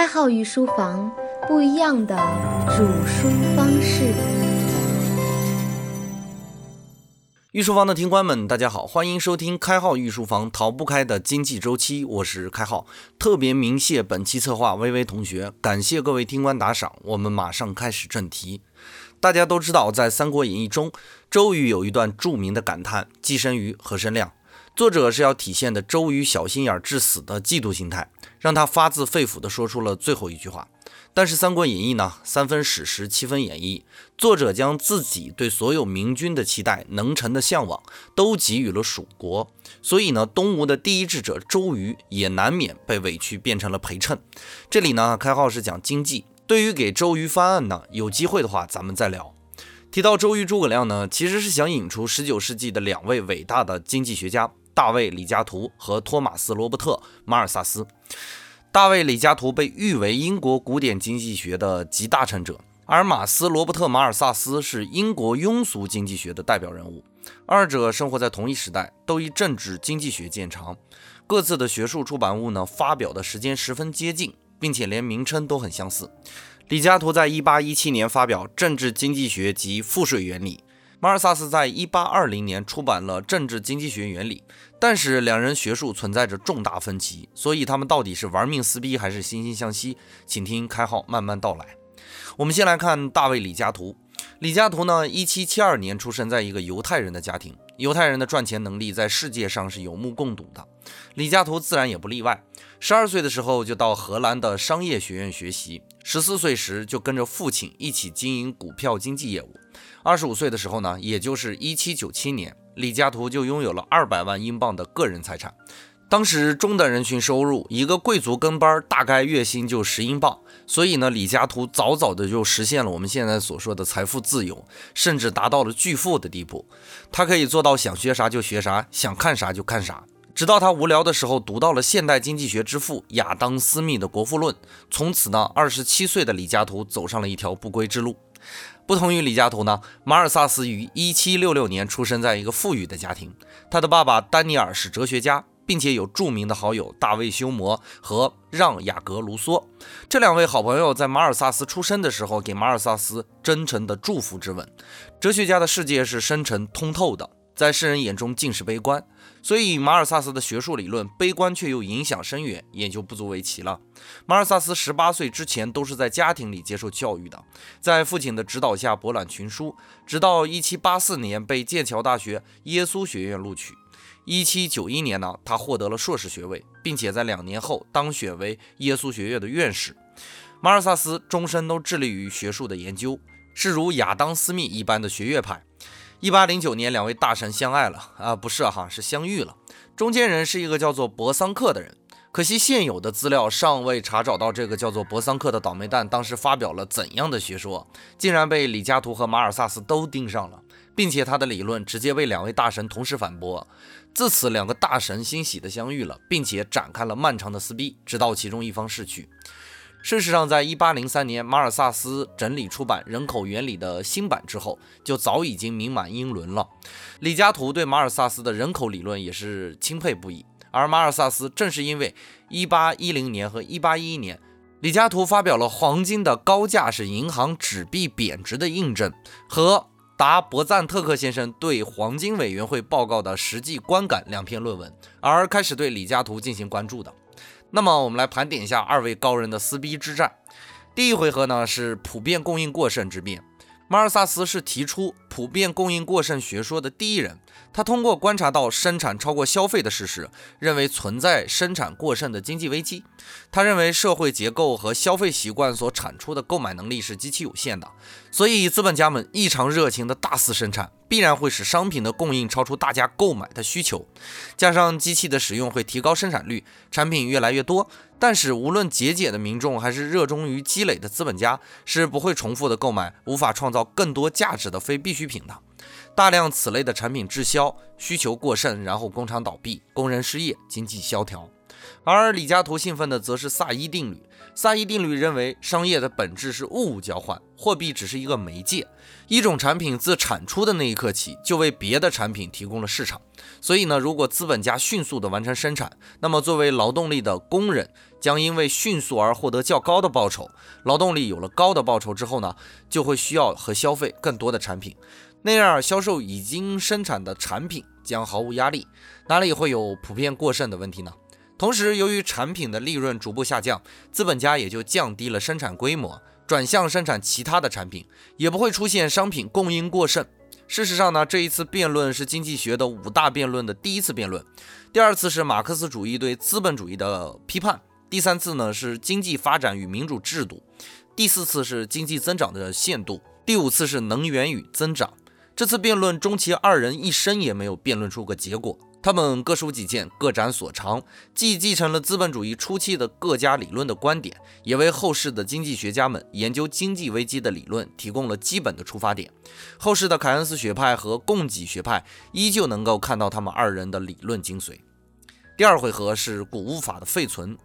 开号御书房，不一样的煮书方式。御书房的听官们，大家好，欢迎收听开号御书房逃不开的经济周期，我是开号。特别鸣谢本期策划微微同学，感谢各位听官打赏。我们马上开始正题。大家都知道，在《三国演义》中，周瑜有一段著名的感叹：“寄生于何生亮。”作者是要体现的周瑜小心眼致死的嫉妒心态，让他发自肺腑地说出了最后一句话。但是《三国演义》呢，三分史实，七分演绎。作者将自己对所有明君的期待、能臣的向往，都给予了蜀国。所以呢，东吴的第一智者周瑜也难免被委屈变成了陪衬。这里呢，开号是讲经济。对于给周瑜翻案呢，有机会的话咱们再聊。提到周瑜、诸葛亮呢，其实是想引出19世纪的两位伟大的经济学家大卫·李嘉图和托马斯·罗伯特·马尔萨斯。大卫·李嘉图被誉为英国古典经济学的集大成者，而马斯·罗伯特·马尔萨斯是英国庸俗经济学的代表人物。二者生活在同一时代，都以政治经济学见长。各自的学术出版物呢，发表的时间十分接近，并且连名称都很相似。李嘉图在1817年发表《政治经济学及赋税原理》。马尔萨斯在一八二零年出版了《政治经济学原理》，但是两人学术存在着重大分歧，所以他们到底是玩命撕逼还是惺惺相惜？请听开号慢慢道来。我们先来看大卫·李嘉图。李嘉图呢，一七七二年出生在一个犹太人的家庭，犹太人的赚钱能力在世界上是有目共睹的，李嘉图自然也不例外。十二岁的时候就到荷兰的商业学院学习，十四岁时就跟着父亲一起经营股票经纪业务。二十五岁的时候呢，也就是一七九七年，李嘉图就拥有了二百万英镑的个人财产。当时中等人群收入，一个贵族跟班大概月薪就十英镑，所以呢，李嘉图早早的就实现了我们现在所说的财富自由，甚至达到了巨富的地步。他可以做到想学啥就学啥，想看啥就看啥。直到他无聊的时候读到了现代经济学之父亚当·斯密的《国富论》，从此呢，二十七岁的李嘉图走上了一条不归之路。不同于李嘉图呢，马尔萨斯于一七六六年出生在一个富裕的家庭。他的爸爸丹尼尔是哲学家，并且有著名的好友大卫休谟和让·雅各·卢梭。这两位好朋友在马尔萨斯出生的时候，给马尔萨斯真诚的祝福之吻。哲学家的世界是深沉通透的，在世人眼中尽是悲观。所以，马尔萨斯的学术理论悲观却又影响深远，也就不足为奇了。马尔萨斯十八岁之前都是在家庭里接受教育的，在父亲的指导下博览群书，直到一七八四年被剑桥大学耶稣学院录取。一七九一年呢，他获得了硕士学位，并且在两年后当选为耶稣学院的院士。马尔萨斯终身都致力于学术的研究，是如亚当·斯密一般的学院派。一八零九年，两位大神相爱了啊，不是哈，是相遇了。中间人是一个叫做博桑克的人，可惜现有的资料尚未查找到这个叫做博桑克的倒霉蛋当时发表了怎样的学说，竟然被李嘉图和马尔萨斯都盯上了，并且他的理论直接被两位大神同时反驳。自此，两个大神欣喜的相遇了，并且展开了漫长的撕逼，直到其中一方逝去。事实上，在1803年，马尔萨斯整理出版《人口原理》的新版之后，就早已经名满英伦了。李嘉图对马尔萨斯的人口理论也是钦佩不已，而马尔萨斯正是因为1810年和1811年，李嘉图发表了《黄金的高价是银行纸币贬值的印证》和达伯赞特克先生对黄金委员会报告的实际观感两篇论文，而开始对李嘉图进行关注的。那么我们来盘点一下二位高人的撕逼之战。第一回合呢是普遍供应过剩之辩。马尔萨斯是提出普遍供应过剩学说的第一人。他通过观察到生产超过消费的事实，认为存在生产过剩的经济危机。他认为社会结构和消费习惯所产出的购买能力是极其有限的，所以资本家们异常热情的大肆生产，必然会使商品的供应超出大家购买的需求。加上机器的使用会提高生产率，产品越来越多。但是无论节俭的民众还是热衷于积累的资本家，是不会重复的购买无法创造更多价值的非必需品的。大量此类的产品滞销，需求过剩，然后工厂倒闭，工人失业，经济萧条。而李嘉图兴奋的则是萨伊定律。萨伊定律认为，商业的本质是物物交换，货币只是一个媒介。一种产品自产出的那一刻起，就为别的产品提供了市场。所以呢，如果资本家迅速地完成生产，那么作为劳动力的工人将因为迅速而获得较高的报酬。劳动力有了高的报酬之后呢，就会需要和消费更多的产品，那样销售已经生产的产品将毫无压力，哪里会有普遍过剩的问题呢？同时，由于产品的利润逐步下降，资本家也就降低了生产规模，转向生产其他的产品，也不会出现商品供应过剩。事实上呢，这一次辩论是经济学的五大辩论的第一次辩论，第二次是马克思主义对资本主义的批判，第三次呢是经济发展与民主制度，第四次是经济增长的限度，第五次是能源与增长。这次辩论，终其二人一生也没有辩论出个结果。他们各抒己见，各展所长，既继承了资本主义初期的各家理论的观点，也为后世的经济学家们研究经济危机的理论提供了基本的出发点。后世的凯恩斯学派和供给学派依旧能够看到他们二人的理论精髓。第二回合是谷物法的废存。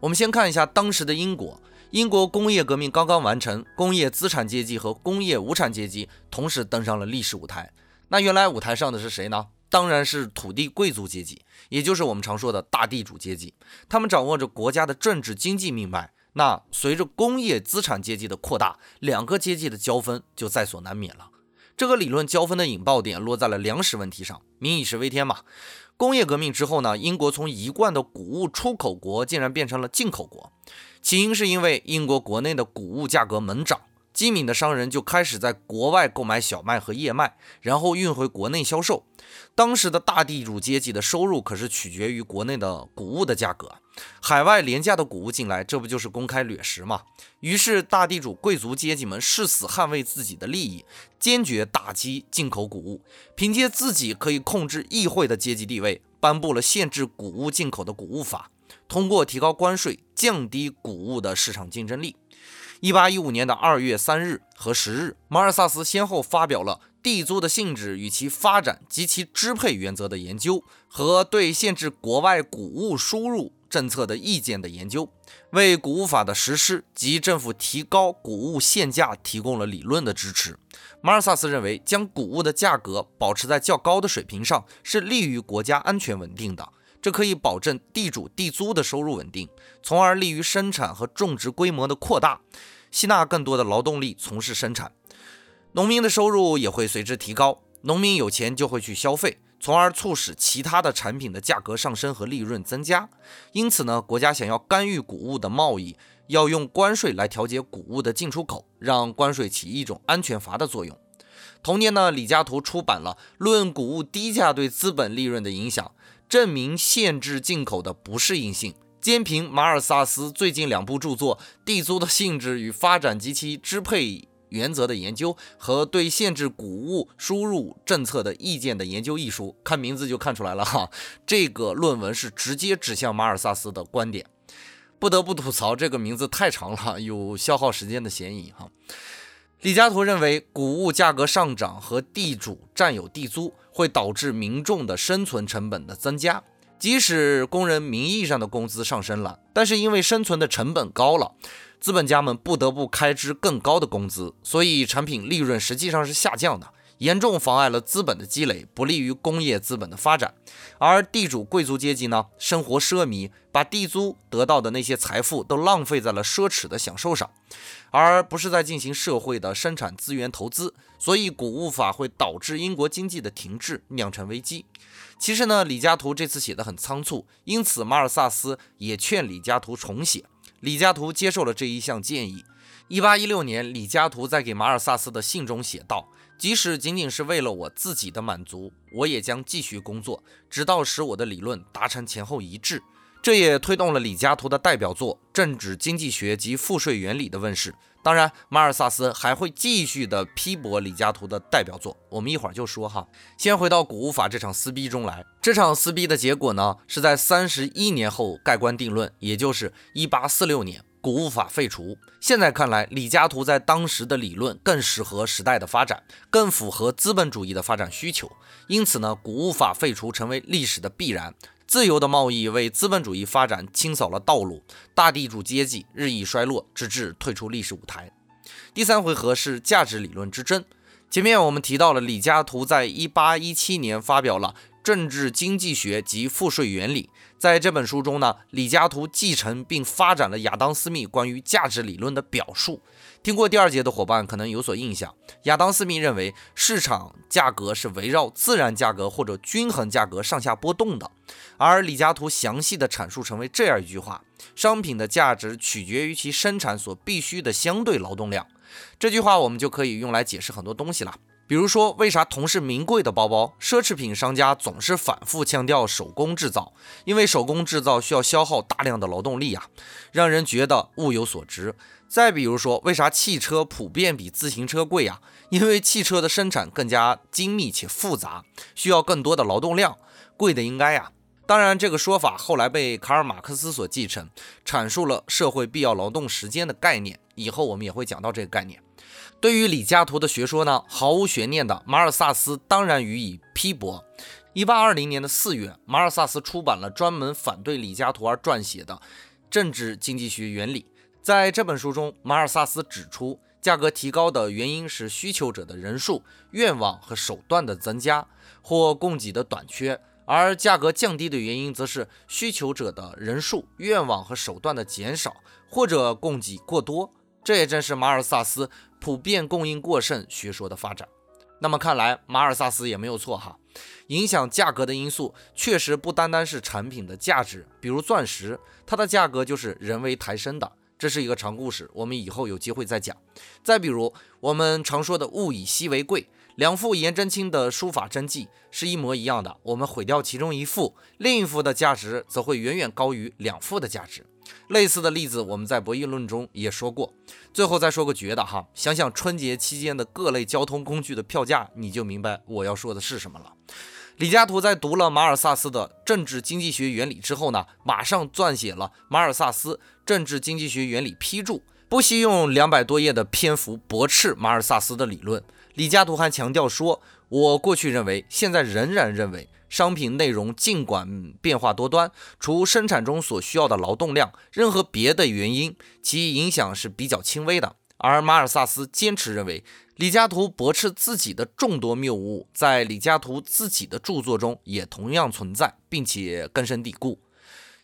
我们先看一下当时的英国。英国工业革命刚刚完成，工业资产阶级和工业无产阶级同时登上了历史舞台。那原来舞台上的是谁呢？当然是土地贵族阶级，也就是我们常说的大地主阶级。他们掌握着国家的政治经济命脉。那随着工业资产阶级的扩大，两个阶级的交锋就在所难免了。这个理论交锋的引爆点落在了粮食问题上。民以食为天嘛。工业革命之后呢，英国从一贯的谷物出口国竟然变成了进口国。起因是因为英国国内的谷物价格猛涨。机敏的商人就开始在国外购买小麦和燕麦，然后运回国内销售。当时的大地主阶级的收入可是取决于国内的谷物的价格，海外廉价的谷物进来，这不就是公开掠食吗？于是大地主贵族阶级们誓死捍卫自己的利益，坚决打击进口谷物，凭借自己可以控制议会的阶级地位，颁布了限制谷物进口的谷物法，通过提高关税，降低谷物的市场竞争力。一八一五年的二月三日和十日，马尔萨斯先后发表了地租的性质与其发展及其支配原则的研究和对限制国外谷物输入政策的意见的研究，为谷物法的实施及政府提高谷物限价提供了理论的支持。马尔萨斯认为，将谷物的价格保持在较高的水平上是利于国家安全稳定的。这可以保证地主地租的收入稳定，从而利于生产和种植规模的扩大，吸纳更多的劳动力从事生产。农民的收入也会随之提高，农民有钱就会去消费，从而促使其他的产品的价格上升和利润增加。因此呢，国家想要干预谷物的贸易，要用关税来调节谷物的进出口，让关税起一种安全阀的作用。同年呢，李嘉图出版了《论谷物低价对资本利润的影响》。证明限制进口的不适应性。兼凭马尔萨斯最近两部著作《地租的性质与发展及其支配原则的研究》和《对限制谷物输入政策的意见的研究》一书，看名字就看出来了哈，这个论文是直接指向马尔萨斯的观点。不得不吐槽，这个名字太长了，有消耗时间的嫌疑哈。李嘉图认为，谷物价格上涨和地主占有地租会导致民众的生存成本的增加。即使工人名义上的工资上升了，但是因为生存的成本高了，资本家们不得不开支更高的工资，所以产品利润实际上是下降的。严重妨碍了资本的积累，不利于工业资本的发展。而地主贵族阶级呢，生活奢靡，把地租得到的那些财富都浪费在了奢侈的享受上，而不是在进行社会的生产资源投资。所以，谷物法会导致英国经济的停滞，酿成危机。其实呢，李嘉图这次写的很仓促，因此马尔萨斯也劝李嘉图重写。李嘉图接受了这一项建议。一八一六年，李嘉图在给马尔萨斯的信中写道。即使仅仅是为了我自己的满足，我也将继续工作，直到使我的理论达成前后一致。这也推动了李嘉图的代表作《政治经济学及赋税原理》的问世。当然，马尔萨斯还会继续的批驳李嘉图的代表作，我们一会儿就说哈。先回到谷物法这场撕逼中来，这场撕逼的结果呢，是在三十一年后盖棺定论，也就是一八四六年。谷物法废除。现在看来，李嘉图在当时的理论更适合时代的发展，更符合资本主义的发展需求。因此呢，谷物法废除成为历史的必然。自由的贸易为资本主义发展清扫了道路，大地主阶级日益衰落，直至退出历史舞台。第三回合是价值理论之争。前面我们提到了李嘉图在一八一七年发表了《政治经济学及赋税原理》。在这本书中呢，李嘉图继承并发展了亚当·斯密关于价值理论的表述。听过第二节的伙伴可能有所印象，亚当·斯密认为市场价格是围绕自然价格或者均衡价格上下波动的，而李嘉图详细的阐述成为这样一句话：商品的价值取决于其生产所必须的相对劳动量。这句话我们就可以用来解释很多东西了。比如说，为啥同是名贵的包包，奢侈品商家总是反复强调手工制造？因为手工制造需要消耗大量的劳动力啊，让人觉得物有所值。再比如说，为啥汽车普遍比自行车贵啊？因为汽车的生产更加精密且复杂，需要更多的劳动量，贵的应该呀。当然，这个说法后来被卡尔马克思所继承，阐述了社会必要劳动时间的概念。以后我们也会讲到这个概念。对于李嘉图的学说呢，毫无悬念的，马尔萨斯当然予以批驳。一八二零年的四月，马尔萨斯出版了专门反对李嘉图而撰写的《政治经济学原理》。在这本书中，马尔萨斯指出，价格提高的原因是需求者的人数、愿望和手段的增加，或供给的短缺；而价格降低的原因，则是需求者的人数、愿望和手段的减少，或者供给过多。这也正是马尔萨斯。普遍供应过剩学说的发展，那么看来马尔萨斯也没有错哈。影响价格的因素确实不单单是产品的价值，比如钻石，它的价格就是人为抬升的，这是一个长故事，我们以后有机会再讲。再比如我们常说的物以稀为贵，两幅颜真卿的书法真迹是一模一样的，我们毁掉其中一幅，另一幅的价值则会远远高于两幅的价值。类似的例子，我们在博弈论中也说过。最后再说个绝的哈，想想春节期间的各类交通工具的票价，你就明白我要说的是什么了。李嘉图在读了马尔萨斯的《政治经济学原理》之后呢，马上撰写了《马尔萨斯政治经济学原理批注》，不惜用两百多页的篇幅驳斥马尔萨斯的理论。李嘉图还强调说：“我过去认为，现在仍然认为。”商品内容尽管变化多端，除生产中所需要的劳动量，任何别的原因，其影响是比较轻微的。而马尔萨斯坚持认为，李嘉图驳斥自己的众多谬误，在李嘉图自己的著作中也同样存在，并且根深蒂固。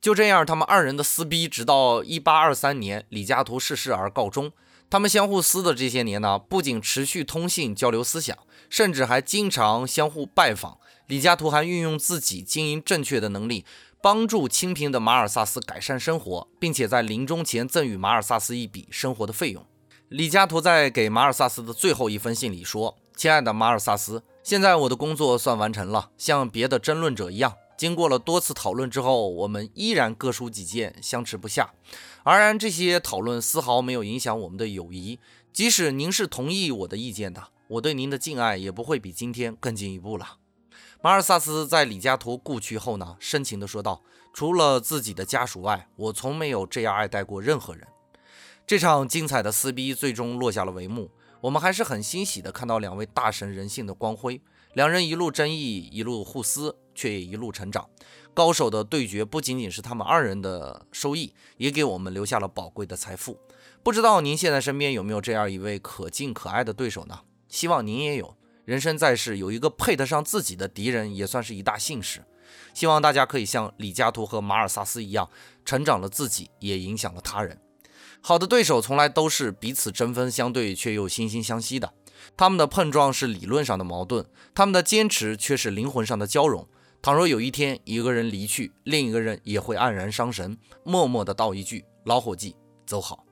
就这样，他们二人的撕逼，直到一八二三年李嘉图逝世而告终。他们相互撕的这些年呢，不仅持续通信交流思想，甚至还经常相互拜访。李嘉图还运用自己经营正确的能力，帮助清贫的马尔萨斯改善生活，并且在临终前赠予马尔萨斯一笔生活的费用。李嘉图在给马尔萨斯的最后一封信里说：“亲爱的马尔萨斯，现在我的工作算完成了。像别的争论者一样，经过了多次讨论之后，我们依然各抒己见，相持不下。而然，这些讨论丝毫没有影响我们的友谊。即使您是同意我的意见的，我对您的敬爱也不会比今天更进一步了。”马尔萨斯在李嘉图故去后呢，深情地说道：“除了自己的家属外，我从没有这样爱戴过任何人。”这场精彩的撕逼最终落下了帷幕。我们还是很欣喜地看到两位大神人性的光辉，两人一路争议，一路互撕，却也一路成长。高手的对决不仅仅是他们二人的收益，也给我们留下了宝贵的财富。不知道您现在身边有没有这样一位可敬可爱的对手呢？希望您也有。人生在世，有一个配得上自己的敌人，也算是一大幸事。希望大家可以像李嘉图和马尔萨斯一样，成长了自己，也影响了他人。好的对手从来都是彼此针锋相对，却又惺惺相惜的。他们的碰撞是理论上的矛盾，他们的坚持却是灵魂上的交融。倘若有一天一个人离去，另一个人也会黯然伤神，默默地道一句：“老伙计，走好。”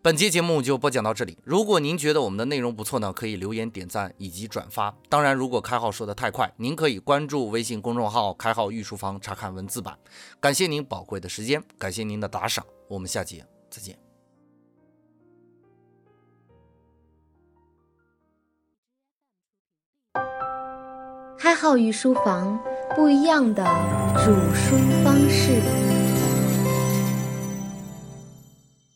本期节目就播讲到这里。如果您觉得我们的内容不错呢，可以留言点赞以及转发。当然，如果开号说的太快，您可以关注微信公众号“开号御书房”查看文字版。感谢您宝贵的时间，感谢您的打赏，我们下节再见。开号御书房，不一样的煮书方式。